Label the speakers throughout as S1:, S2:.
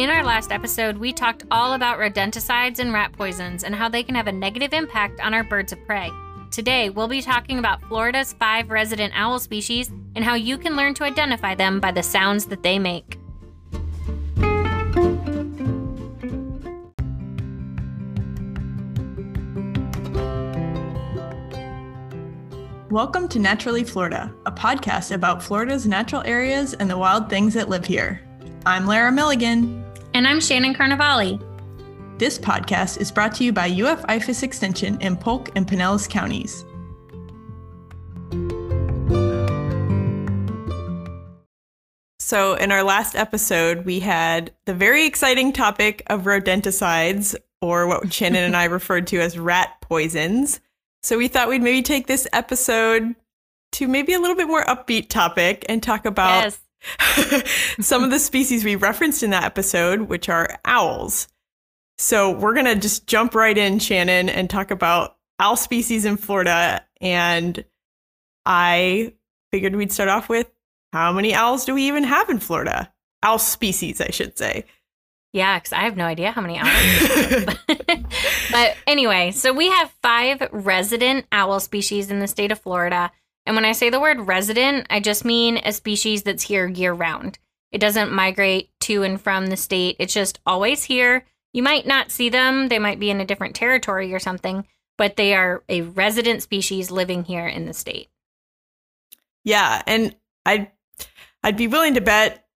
S1: In our last episode, we talked all about rodenticides and rat poisons and how they can have a negative impact on our birds of prey. Today, we'll be talking about Florida's five resident owl species and how you can learn to identify them by the sounds that they make.
S2: Welcome to Naturally Florida, a podcast about Florida's natural areas and the wild things that live here. I'm Lara Milligan.
S1: And I'm Shannon Carnevale.
S2: This podcast is brought to you by UF IFAS Extension in Polk and Pinellas counties. So, in our last episode, we had the very exciting topic of rodenticides, or what Shannon and I referred to as rat poisons. So, we thought we'd maybe take this episode to maybe a little bit more upbeat topic and talk about
S1: Yes.
S2: some of the species we referenced in that episode, which are owls. So we're going to just jump right in, Shannon, and talk about owl species in Florida. And I figured we'd start off with how many owls do we even have in Florida? Owl species, I should say.
S1: Yeah, because I have no idea how many owls. but anyway, so we have five resident owl species in the state of Florida. And when I say the word resident, I just mean a species that's here year round. It doesn't migrate to and from the state, it's just always here. You might not see them, they might be in a different territory or something, but they are a resident species living here in the state.
S2: Yeah, and I'd I'd be willing to bet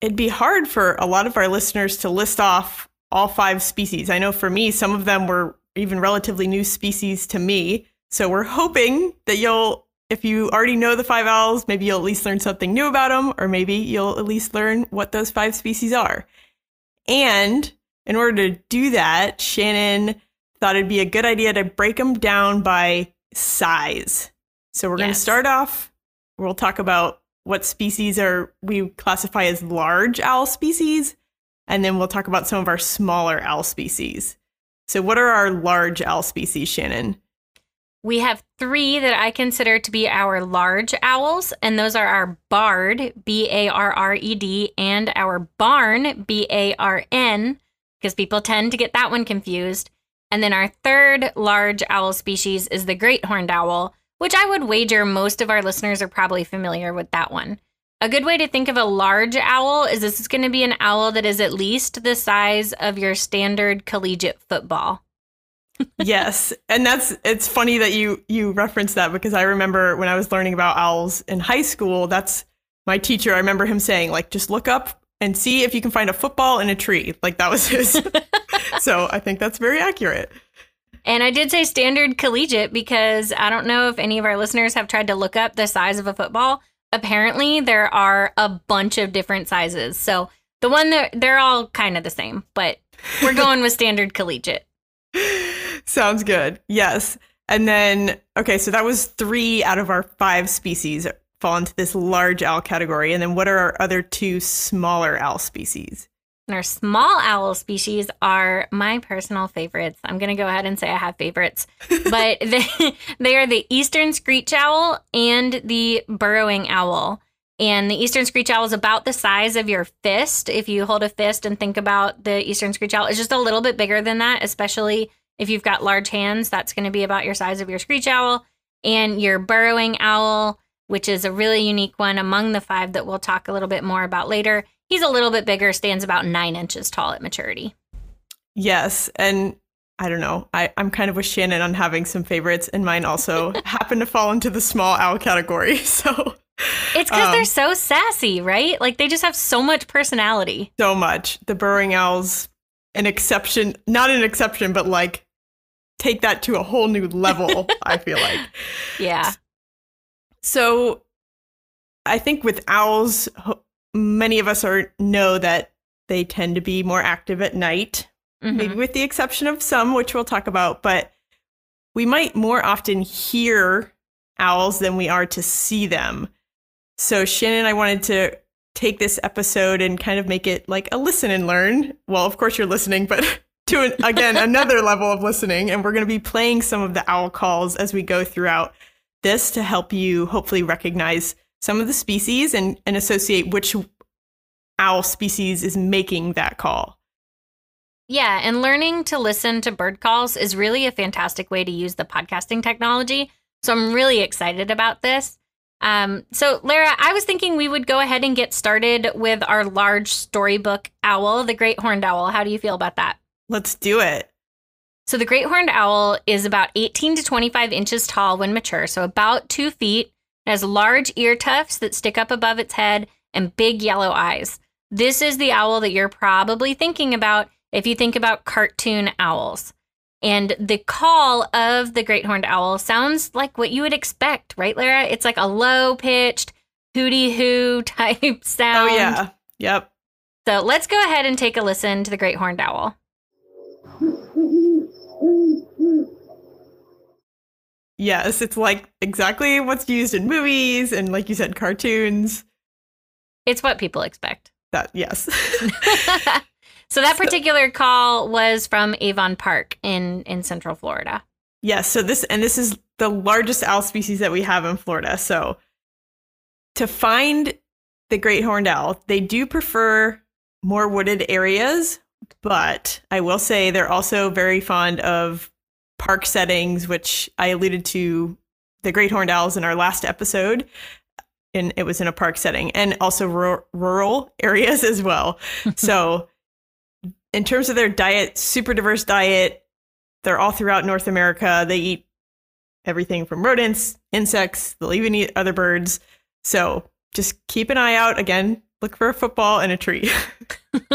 S2: it'd be hard for a lot of our listeners to list off all five species. I know for me, some of them were even relatively new species to me. So we're hoping that you'll, if you already know the five owls, maybe you'll at least learn something new about them, or maybe you'll at least learn what those five species are. And in order to do that, Shannon thought it'd be a good idea to break them down by size. So we're going to start off. We'll talk about what species are we classify as large owl species, and then we'll talk about some of our smaller owl species. So, what are our large owl species, Shannon?
S1: We have three that I consider to be our large owls, and those are our barred, B A R R E D, and our barn, B A R N, because people tend to get that one confused. And then our third large owl species is the great horned owl, which I would wager most of our listeners are probably familiar with that one. A good way to think of a large owl is this is going to be an owl that is at least the size of your standard collegiate football.
S2: Yes, and that's it's funny that you you reference that because I remember when I was learning about owls in high school, that's my teacher. I remember him saying like just look up and see if you can find a football in a tree. Like that was his. so I think that's very accurate.
S1: And I did say standard collegiate because I don't know if any of our listeners have tried to look up the size of a football. Apparently, there are a bunch of different sizes. So the one that they're all kind of the same, but we're going with standard collegiate.
S2: Sounds good. Yes. And then, okay, so that was three out of our five species fall into this large owl category. And then what are our other two smaller owl species?
S1: And our small owl species are my personal favorites. I'm going to go ahead and say I have favorites, but they, they are the eastern screech owl and the burrowing owl. And the eastern screech owl is about the size of your fist. If you hold a fist and think about the eastern screech owl, it's just a little bit bigger than that, especially if you've got large hands. That's going to be about your size of your screech owl. And your burrowing owl, which is a really unique one among the five that we'll talk a little bit more about later. He's a little bit bigger, stands about nine inches tall at maturity.
S2: Yes. And I don't know. I, I'm kind of with Shannon on having some favorites, and mine also happen to fall into the small owl category. So
S1: It's because
S2: Um,
S1: they're so sassy, right? Like they just have so much personality.
S2: so much. The burrowing owls, an exception, not an exception, but like take that to a whole new level, I feel like.
S1: Yeah.
S2: So I think with owls, many of us are know that they tend to be more active at night,
S1: Mhm.
S2: maybe with the exception of some, which we'll talk about, but we might more often hear owls than we are to see them. So Shannon, I wanted to take this episode and kind of make it like a listen and learn. Well, of course you're listening, but to an, again another level of listening and we're going to be playing some of the owl calls as we go throughout this to help you hopefully recognize some of the species and, and associate which owl species is making that call.
S1: Yeah, and learning to listen to bird calls is really a fantastic way to use the podcasting technology. So I'm really excited about this. Um, so, Lara, I was thinking we would go ahead and get started with our large storybook owl, the great horned owl. How do you feel about that?
S2: Let's do it.
S1: So, the great horned owl is about 18 to 25 inches tall when mature, so about two feet. It has large ear tufts that stick up above its head and big yellow eyes. This is the owl that you're probably thinking about if you think about cartoon owls. And the call of the great horned owl sounds like what you would expect, right, Lara? It's like a low pitched, hooty hoo type oh, sound.
S2: Oh, yeah. Yep.
S1: So let's go ahead and take a listen to the great horned owl.
S2: Yes, it's like exactly what's used in movies and, like you said, cartoons.
S1: It's what people expect.
S2: That, yes.
S1: so that particular call was from Avon Park in in Central Florida.
S2: Yes, so this and this is the largest owl species that we have in Florida. So to find the great horned owl, they do prefer more wooded areas, but I will say they're also very fond of park settings, which I alluded to the great horned owls in our last episode. And it was in a park setting and also rural, rural areas as well. so, in terms of their diet, super diverse diet. They're all throughout North America. They eat everything from rodents, insects, they'll even eat other birds. So, just keep an eye out. Again, look for a football and a tree.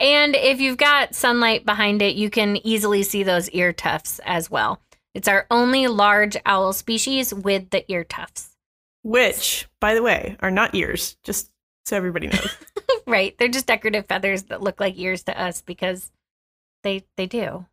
S1: and if you've got sunlight behind it, you can easily see those ear tufts as well. It's our only large owl species with the ear tufts.
S2: Which, by the way, are not ears, just so everybody knows.
S1: right. They're just decorative feathers that look like ears to us because they they do.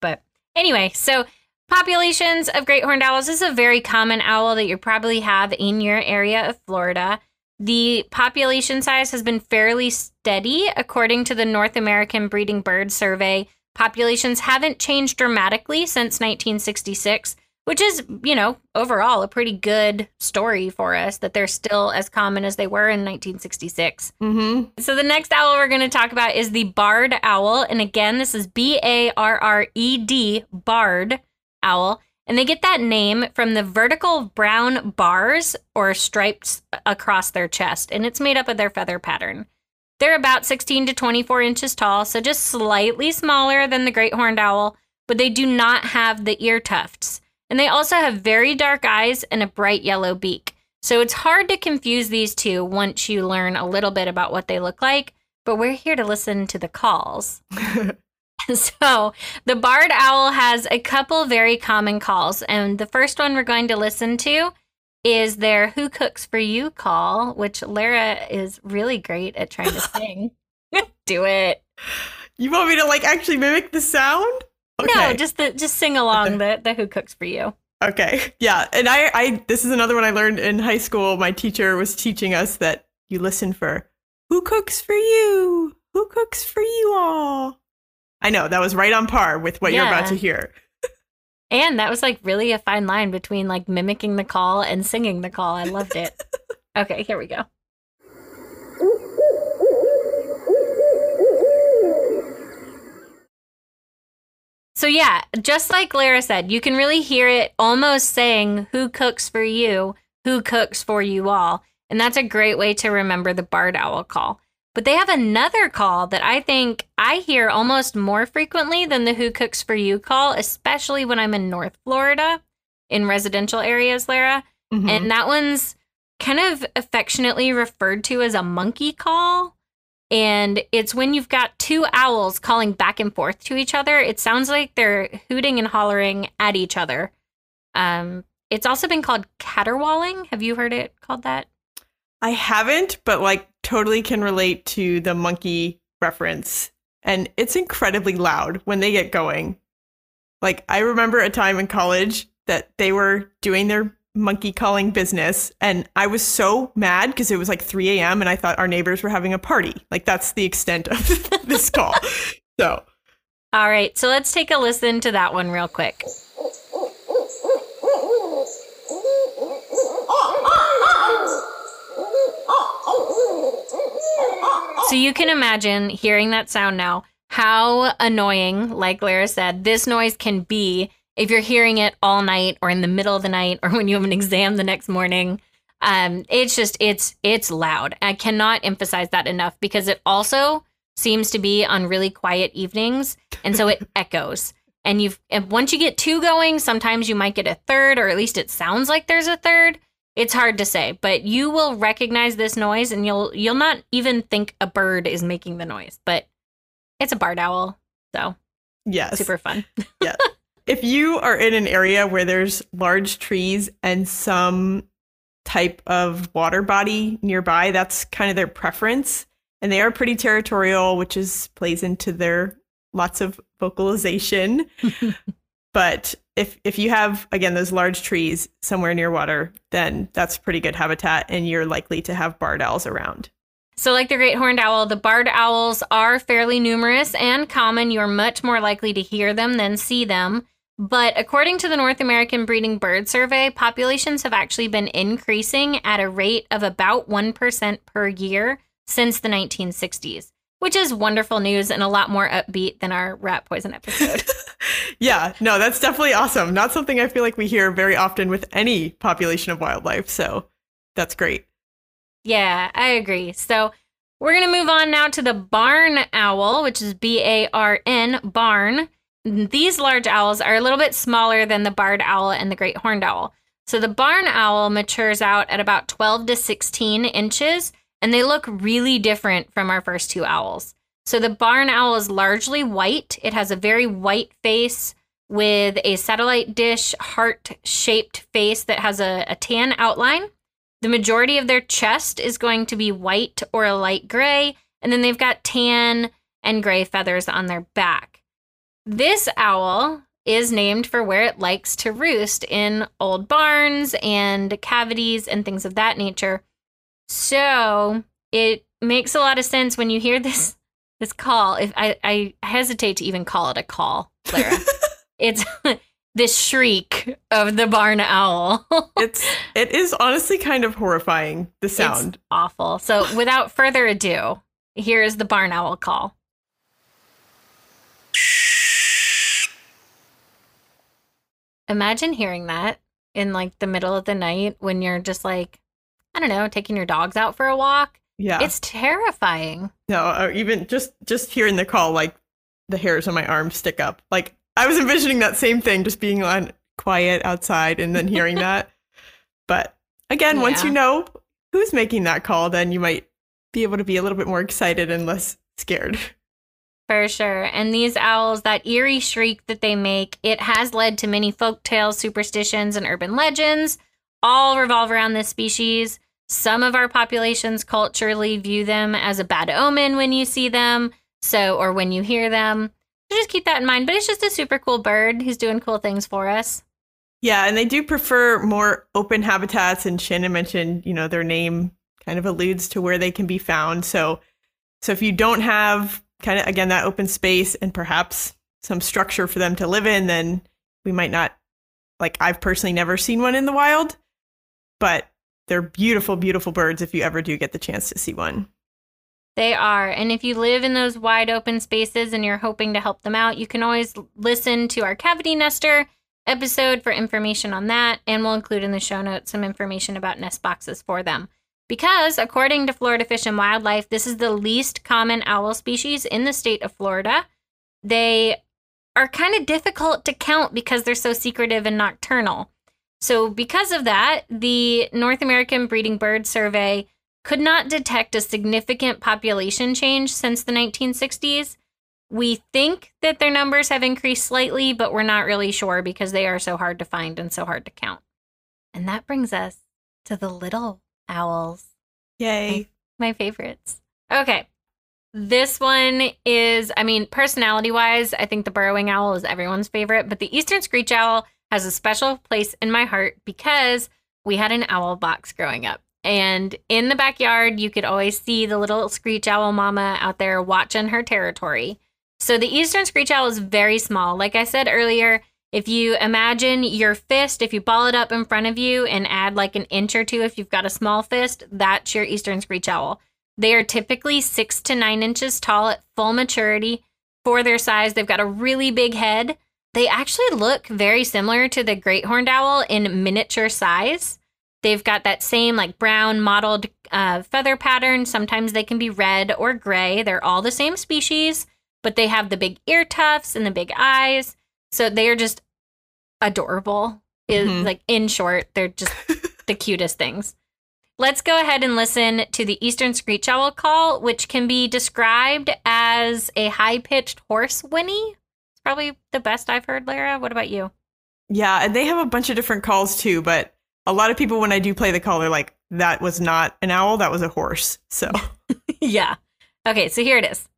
S1: But anyway, so populations of great horned owls this is a very common owl that you probably have in your area of Florida. The population size has been fairly steady according to the North American Breeding Bird Survey. Populations haven't changed dramatically since 1966, which is, you know, overall a pretty good story for us that they're still as common as they were in 1966.
S2: Mm-hmm.
S1: So the next owl we're going to talk about is the barred owl. And again, this is B A R R E D, barred owl. And they get that name from the vertical brown bars or stripes across their chest, and it's made up of their feather pattern. They're about 16 to 24 inches tall, so just slightly smaller than the great horned owl, but they do not have the ear tufts. And they also have very dark eyes and a bright yellow beak. So it's hard to confuse these two once you learn a little bit about what they look like, but we're here to listen to the calls. so the barred owl has a couple very common calls, and the first one we're going to listen to is their "Who Cooks for You" call, which Lara is really great at trying to sing. Do it.
S2: You want me to like actually mimic the sound?
S1: Okay. No, just the just sing along the the "Who Cooks for You."
S2: Okay, yeah, and I I this is another one I learned in high school. My teacher was teaching us that you listen for "Who cooks for you." Who cooks for you all? I know that was right on par with what yeah. you're about to hear.
S1: and that was like really a fine line between like mimicking the call and singing the call. I loved it. okay, here we go. So yeah, just like Lara said, you can really hear it almost saying who cooks for you, who cooks for you all. And that's a great way to remember the barred owl call. But they have another call that I think I hear almost more frequently than the Who Cooks For You call, especially when I'm in North Florida in residential areas, Lara. Mm-hmm. And that one's kind of affectionately referred to as a monkey call. And it's when you've got two owls calling back and forth to each other. It sounds like they're hooting and hollering at each other. Um, it's also been called caterwauling. Have you heard it called that?
S2: I haven't, but like totally can relate to the monkey reference. And it's incredibly loud when they get going. Like, I remember a time in college that they were doing their monkey calling business. And I was so mad because it was like 3 a.m. and I thought our neighbors were having a party. Like, that's the extent of this call. So,
S1: all right. So let's take a listen to that one real quick. So you can imagine hearing that sound now, how annoying, like Lara said, this noise can be if you're hearing it all night or in the middle of the night or when you have an exam the next morning. Um, it's just it's it's loud. I cannot emphasize that enough because it also seems to be on really quiet evenings, and so it echoes. And you've and once you get two going, sometimes you might get a third, or at least it sounds like there's a third. It's hard to say, but you will recognize this noise, and you'll you'll not even think a bird is making the noise, but it's a barred owl, so
S2: Yes.
S1: super fun.
S2: yeah. If you are in an area where there's large trees and some type of water body nearby, that's kind of their preference. And they are pretty territorial, which is plays into their lots of vocalization. but if if you have again those large trees somewhere near water, then that's pretty good habitat and you're likely to have barred owls around.
S1: So, like the great horned owl, the barred owls are fairly numerous and common. You're much more likely to hear them than see them. But according to the North American Breeding Bird Survey, populations have actually been increasing at a rate of about 1% per year since the 1960s, which is wonderful news and a lot more upbeat than our rat poison episode.
S2: yeah, no, that's definitely awesome. Not something I feel like we hear very often with any population of wildlife. So that's great.
S1: Yeah, I agree. So we're going to move on now to the barn owl, which is B A R N, barn. These large owls are a little bit smaller than the barred owl and the great horned owl. So the barn owl matures out at about 12 to 16 inches, and they look really different from our first two owls. So the barn owl is largely white. It has a very white face with a satellite dish heart shaped face that has a, a tan outline. The majority of their chest is going to be white or a light gray, and then they've got tan and gray feathers on their back. This owl is named for where it likes to roost in old barns and cavities and things of that nature. So it makes a lot of sense when you hear this this call. If I, I hesitate to even call it a call, Clara. it's this shriek of the barn owl.
S2: it's it is honestly kind of horrifying the sound.
S1: It's awful. So without further ado, here is the barn owl call. Imagine hearing that in like the middle of the night when you're just like, I don't know, taking your dogs out for a walk.
S2: Yeah.
S1: It's terrifying.
S2: No, even just just hearing the call, like the hairs on my arms stick up. Like I was envisioning that same thing, just being on quiet outside and then hearing that. But again, yeah. once you know who's making that call, then you might be able to be a little bit more excited and less scared.
S1: For sure. And these owls, that eerie shriek that they make, it has led to many folk tales, superstitions, and urban legends, all revolve around this species. Some of our populations culturally view them as a bad omen when you see them, so or when you hear them. So just keep that in mind. But it's just a super cool bird who's doing cool things for us.
S2: Yeah, and they do prefer more open habitats. And Shannon mentioned, you know, their name kind of alludes to where they can be found. So, so if you don't have kind of again that open space and perhaps some structure for them to live in, then we might not. Like I've personally never seen one in the wild, but they're beautiful, beautiful birds if you ever do get the chance to see one.
S1: They are. And if you live in those wide open spaces and you're hoping to help them out, you can always listen to our cavity nester episode for information on that. And we'll include in the show notes some information about nest boxes for them. Because according to Florida Fish and Wildlife, this is the least common owl species in the state of Florida. They are kind of difficult to count because they're so secretive and nocturnal. So, because of that, the North American Breeding Bird Survey could not detect a significant population change since the 1960s. We think that their numbers have increased slightly, but we're not really sure because they are so hard to find and so hard to count. And that brings us to the little owls.
S2: Yay.
S1: My, my favorites. Okay. This one is, I mean, personality wise, I think the burrowing owl is everyone's favorite, but the eastern screech owl has a special place in my heart because we had an owl box growing up. And in the backyard, you could always see the little screech owl mama out there watching her territory. So the eastern screech owl is very small. Like I said earlier, if you imagine your fist, if you ball it up in front of you and add like an inch or two if you've got a small fist, that's your eastern screech owl. They are typically six to nine inches tall at full maturity. For their size, they've got a really big head. They actually look very similar to the great horned owl in miniature size. They've got that same like brown mottled uh, feather pattern. Sometimes they can be red or gray. They're all the same species, but they have the big ear tufts and the big eyes. So they are just adorable. Is
S2: Mhm.
S1: like in short, they're just the cutest things. Let's go ahead and listen to the eastern screech owl call, which can be described as a high pitched horse whinny. Probably the best I've heard, Lara. What about you?
S2: Yeah, and they have a bunch of different calls too, but a lot of people when I do play the call, they're like, that was not an owl, that was a horse. So
S1: yeah. Okay, so here it is.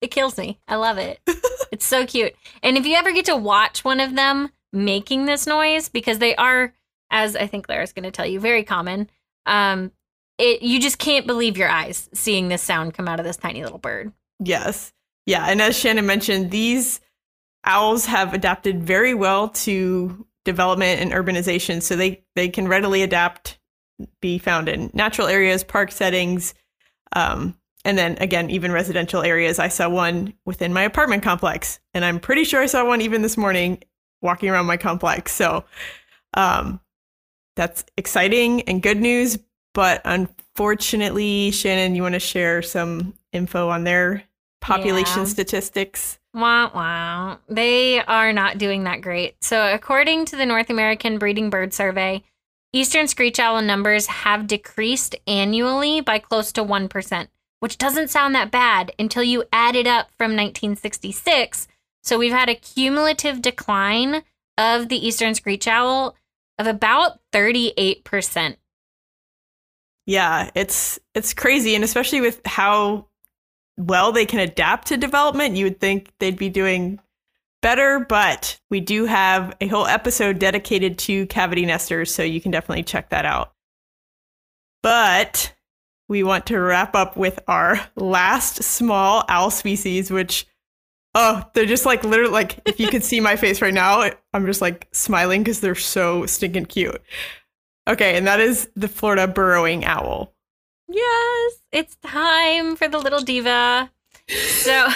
S1: It kills me. I love it. It's so cute. And if you ever get to watch one of them making this noise, because they are, as I think Lara's going to tell you, very common. Um, it you just can't believe your eyes seeing this sound come out of this tiny little bird.
S2: yes. Yeah, and as Shannon mentioned, these owls have adapted very well to development and urbanization, so they they can readily adapt, be found in natural areas, park settings, um, and then again, even residential areas. I saw one within my apartment complex, and I'm pretty sure I saw one even this morning walking around my complex. So um, that's exciting and good news. But unfortunately, Shannon, you want to share some info on their population
S1: Yeah.
S2: statistics?
S1: Wow, wow. They are not doing that great. So, according to the North American Breeding Bird Survey, eastern screech owl numbers have decreased annually by close to 1%, which doesn't sound that bad until you add it up from 1966. So, we've had a cumulative decline of the eastern screech owl of about 38%.
S2: Yeah, it's it's crazy, and especially with how well they can adapt to development, you would think they'd be doing better. But we do have a whole episode dedicated to cavity nesters, so you can definitely check that out. But we want to wrap up with our last small owl species, which oh, they're just like literally like if you could see my face right now, I'm just like smiling because they're so stinking cute. Okay, and that is the Florida burrowing owl.
S1: Yes, it's time for the little diva. So,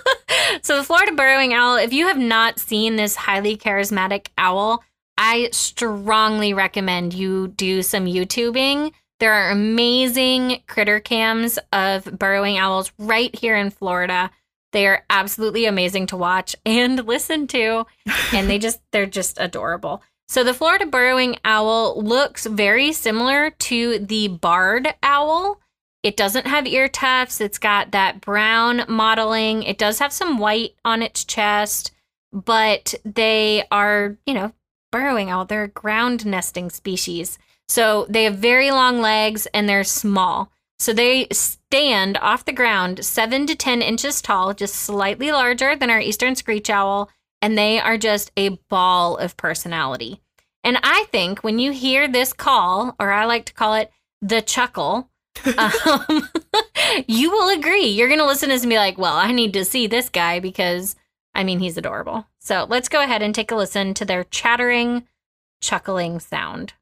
S1: so the Florida burrowing owl. If you have not seen this highly charismatic owl, I strongly recommend you do some YouTubing. There are amazing critter cams of burrowing owls right here in Florida. They are absolutely amazing to watch and listen to, and they just they're just adorable. So the Florida burrowing owl looks very similar to the barred owl. It doesn't have ear tufts. It's got that brown mottling. It does have some white on its chest, but they are, you know, burrowing owl. They're a ground nesting species. So they have very long legs and they're small. So they stand off the ground seven to 10 inches tall, just slightly larger than our eastern screech owl. And they are just a ball of personality. And I think when you hear this call, or I like to call it the chuckle, um, you will agree. You're going to listen to this and be like, well, I need to see this guy because, I mean, he's adorable. So let's go ahead and take a listen to their chattering, chuckling sound.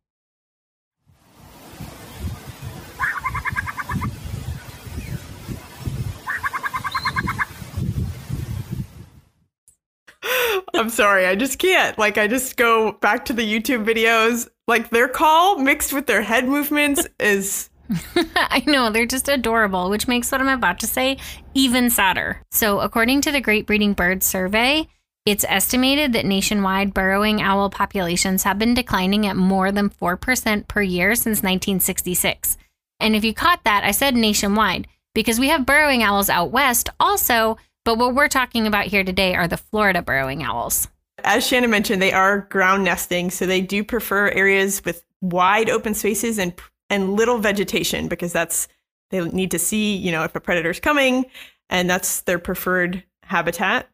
S2: I'm sorry, I just can't. Like, I just go back to the YouTube videos. Like, their call mixed with their head movements is.
S1: I know, they're just adorable, which makes what I'm about to say even sadder. So, according to the Great Breeding Bird Survey, it's estimated that nationwide burrowing owl populations have been declining at more than 4% per year since 1966. And if you caught that, I said nationwide because we have burrowing owls out west also, but what we're talking about here today are the Florida burrowing owls.
S2: As Shannon mentioned, they are ground nesting, so they do prefer areas with wide open spaces and and little vegetation because that's they need to see, you know, if a predator's coming, and that's their preferred habitat.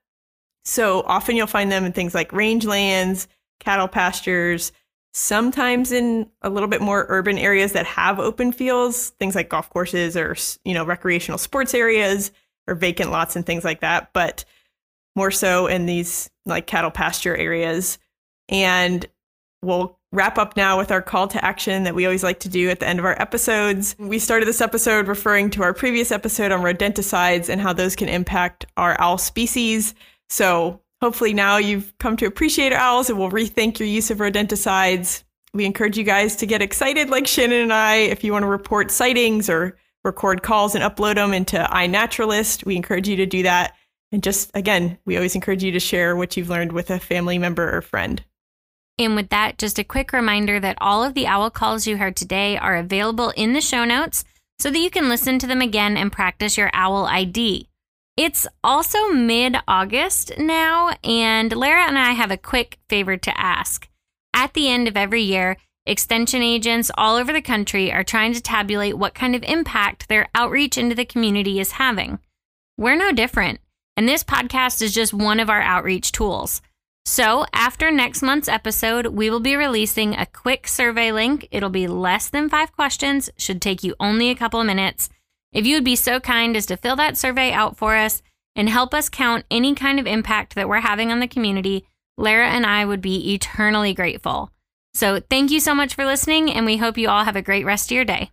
S2: So often you'll find them in things like rangelands, cattle pastures, sometimes in a little bit more urban areas that have open fields, things like golf courses or, you know, recreational sports areas. Or vacant lots and things like that, but more so in these like cattle pasture areas. And we'll wrap up now with our call to action that we always like to do at the end of our episodes. We started this episode referring to our previous episode on rodenticides and how those can impact our owl species. So hopefully now you've come to appreciate owls and will rethink your use of rodenticides. We encourage you guys to get excited like Shannon and I. If you want to report sightings or record calls and upload them into iNaturalist, we encourage you to do that. And just again, we always encourage you to share what you've learned with a family member or friend.
S1: And with that, just a quick reminder that all of the owl calls you heard today are available in the show notes so that you can listen to them again and practice your owl ID. It's also mid August now, and Lara and I have a quick favor to ask. At the end of every year, extension agents all over the country are trying to tabulate what kind of impact their outreach into the community is having. We're no different, and this podcast is just one of our outreach tools. So, after next month's episode, we will be releasing a quick survey link. It'll be less than five questions, should take you only a couple of minutes. If you would be so kind as to fill that survey out for us and help us count any kind of impact that we're having on the community, Lara and I would be eternally grateful. So, thank you so much for listening, and we hope you all have a great rest of your day.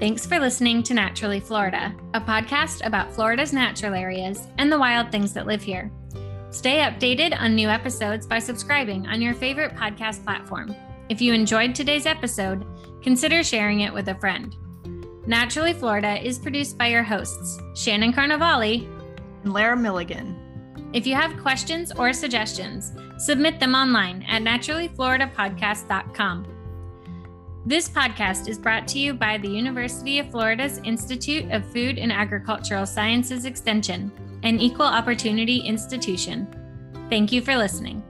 S1: Thanks for listening to Naturally Florida, a podcast about Florida's natural areas and the wild things that live here. Stay updated on new episodes by subscribing on your favorite podcast platform. If you enjoyed today's episode, consider sharing it with a friend. Naturally Florida is produced by your hosts, Shannon Carnevale
S2: and Lara Milligan.
S1: If you have questions or suggestions, submit them online at naturallyfloridapodcast.com. This podcast is brought to you by the University of Florida's Institute of Food and Agricultural Sciences Extension, an equal opportunity institution. Thank you for listening.